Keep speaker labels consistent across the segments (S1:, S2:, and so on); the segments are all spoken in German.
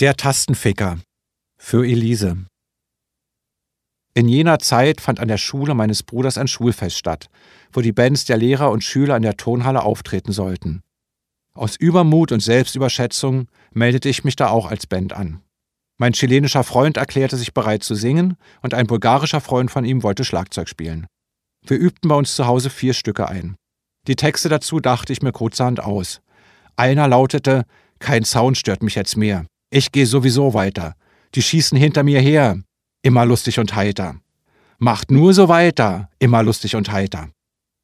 S1: Der Tastenficker für Elise. In jener Zeit fand an der Schule meines Bruders ein Schulfest statt, wo die Bands der Lehrer und Schüler in der Tonhalle auftreten sollten. Aus Übermut und Selbstüberschätzung meldete ich mich da auch als Band an. Mein chilenischer Freund erklärte sich bereit zu singen und ein bulgarischer Freund von ihm wollte Schlagzeug spielen. Wir übten bei uns zu Hause vier Stücke ein. Die Texte dazu dachte ich mir kurzerhand aus. Einer lautete: Kein Sound stört mich jetzt mehr. Ich gehe sowieso weiter. Die schießen hinter mir her. Immer lustig und heiter. Macht nur so weiter. Immer lustig und heiter.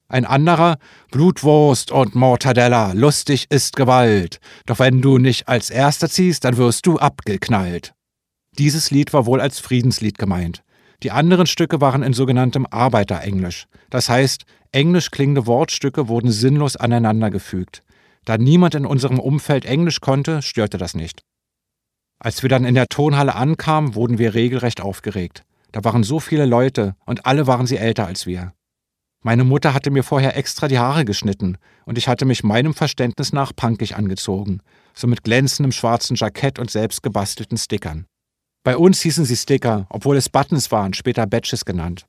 S1: Ein anderer, Blutwurst und Mortadella, lustig ist Gewalt. Doch wenn du nicht als Erster ziehst, dann wirst du abgeknallt. Dieses Lied war wohl als Friedenslied gemeint. Die anderen Stücke waren in sogenanntem Arbeiterenglisch. Das heißt, englisch klingende Wortstücke wurden sinnlos aneinandergefügt. Da niemand in unserem Umfeld Englisch konnte, störte das nicht. Als wir dann in der Tonhalle ankamen, wurden wir regelrecht aufgeregt. Da waren so viele Leute und alle waren sie älter als wir. Meine Mutter hatte mir vorher extra die Haare geschnitten und ich hatte mich meinem Verständnis nach punkig angezogen, so mit glänzendem schwarzen Jackett und selbst gebastelten Stickern. Bei uns hießen sie Sticker, obwohl es Buttons waren, später Badges genannt.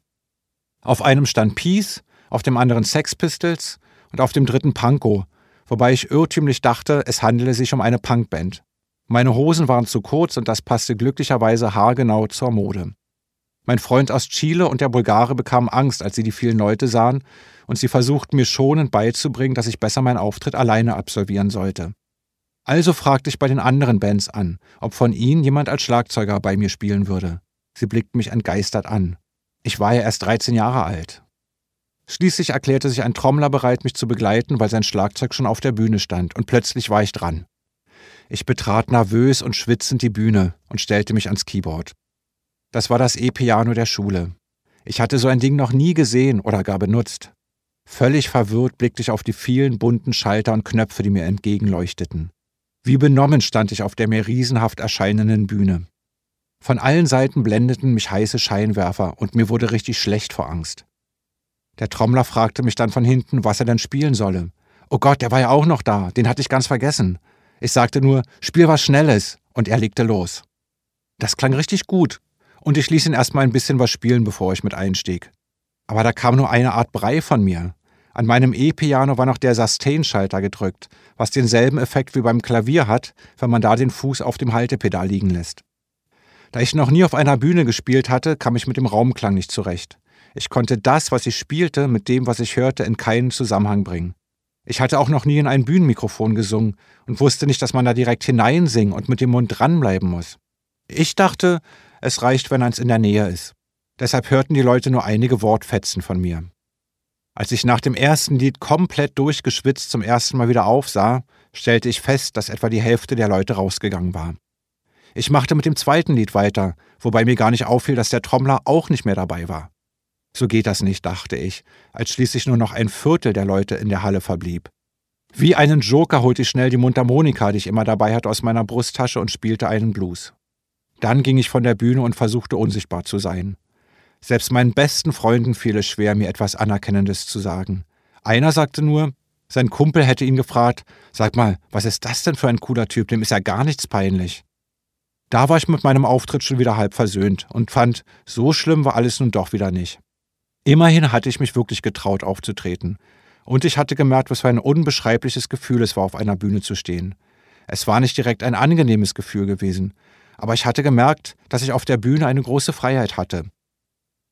S1: Auf einem stand Peace, auf dem anderen Sex Pistols und auf dem dritten Panko, wobei ich irrtümlich dachte, es handele sich um eine Punkband. Meine Hosen waren zu kurz und das passte glücklicherweise haargenau zur Mode. Mein Freund aus Chile und der Bulgare bekamen Angst, als sie die vielen Leute sahen, und sie versuchten mir schonend beizubringen, dass ich besser meinen Auftritt alleine absolvieren sollte. Also fragte ich bei den anderen Bands an, ob von ihnen jemand als Schlagzeuger bei mir spielen würde. Sie blickten mich entgeistert an. Ich war ja erst 13 Jahre alt. Schließlich erklärte sich ein Trommler bereit, mich zu begleiten, weil sein Schlagzeug schon auf der Bühne stand, und plötzlich war ich dran. Ich betrat nervös und schwitzend die Bühne und stellte mich ans Keyboard. Das war das E-Piano der Schule. Ich hatte so ein Ding noch nie gesehen oder gar benutzt. Völlig verwirrt blickte ich auf die vielen bunten Schalter und Knöpfe, die mir entgegenleuchteten. Wie benommen stand ich auf der mir riesenhaft erscheinenden Bühne. Von allen Seiten blendeten mich heiße Scheinwerfer und mir wurde richtig schlecht vor Angst. Der Trommler fragte mich dann von hinten, was er denn spielen solle. Oh Gott, der war ja auch noch da, den hatte ich ganz vergessen. Ich sagte nur, spiel was Schnelles, und er legte los. Das klang richtig gut, und ich ließ ihn erstmal ein bisschen was spielen, bevor ich mit einstieg. Aber da kam nur eine Art Brei von mir. An meinem E-Piano war noch der Sustain-Schalter gedrückt, was denselben Effekt wie beim Klavier hat, wenn man da den Fuß auf dem Haltepedal liegen lässt. Da ich noch nie auf einer Bühne gespielt hatte, kam ich mit dem Raumklang nicht zurecht. Ich konnte das, was ich spielte, mit dem, was ich hörte, in keinen Zusammenhang bringen. Ich hatte auch noch nie in ein Bühnenmikrofon gesungen und wusste nicht, dass man da direkt hineinsingen und mit dem Mund dranbleiben muss. Ich dachte, es reicht, wenn eins in der Nähe ist. Deshalb hörten die Leute nur einige Wortfetzen von mir. Als ich nach dem ersten Lied komplett durchgeschwitzt zum ersten Mal wieder aufsah, stellte ich fest, dass etwa die Hälfte der Leute rausgegangen war. Ich machte mit dem zweiten Lied weiter, wobei mir gar nicht auffiel, dass der Trommler auch nicht mehr dabei war. So geht das nicht, dachte ich, als schließlich nur noch ein Viertel der Leute in der Halle verblieb. Wie einen Joker holte ich schnell die Mundharmonika, die ich immer dabei hatte, aus meiner Brusttasche und spielte einen Blues. Dann ging ich von der Bühne und versuchte unsichtbar zu sein. Selbst meinen besten Freunden fiel es schwer, mir etwas Anerkennendes zu sagen. Einer sagte nur, sein Kumpel hätte ihn gefragt, sag mal, was ist das denn für ein cooler Typ, dem ist ja gar nichts peinlich. Da war ich mit meinem Auftritt schon wieder halb versöhnt und fand, so schlimm war alles nun doch wieder nicht. Immerhin hatte ich mich wirklich getraut aufzutreten. Und ich hatte gemerkt, was für ein unbeschreibliches Gefühl es war, auf einer Bühne zu stehen. Es war nicht direkt ein angenehmes Gefühl gewesen, aber ich hatte gemerkt, dass ich auf der Bühne eine große Freiheit hatte.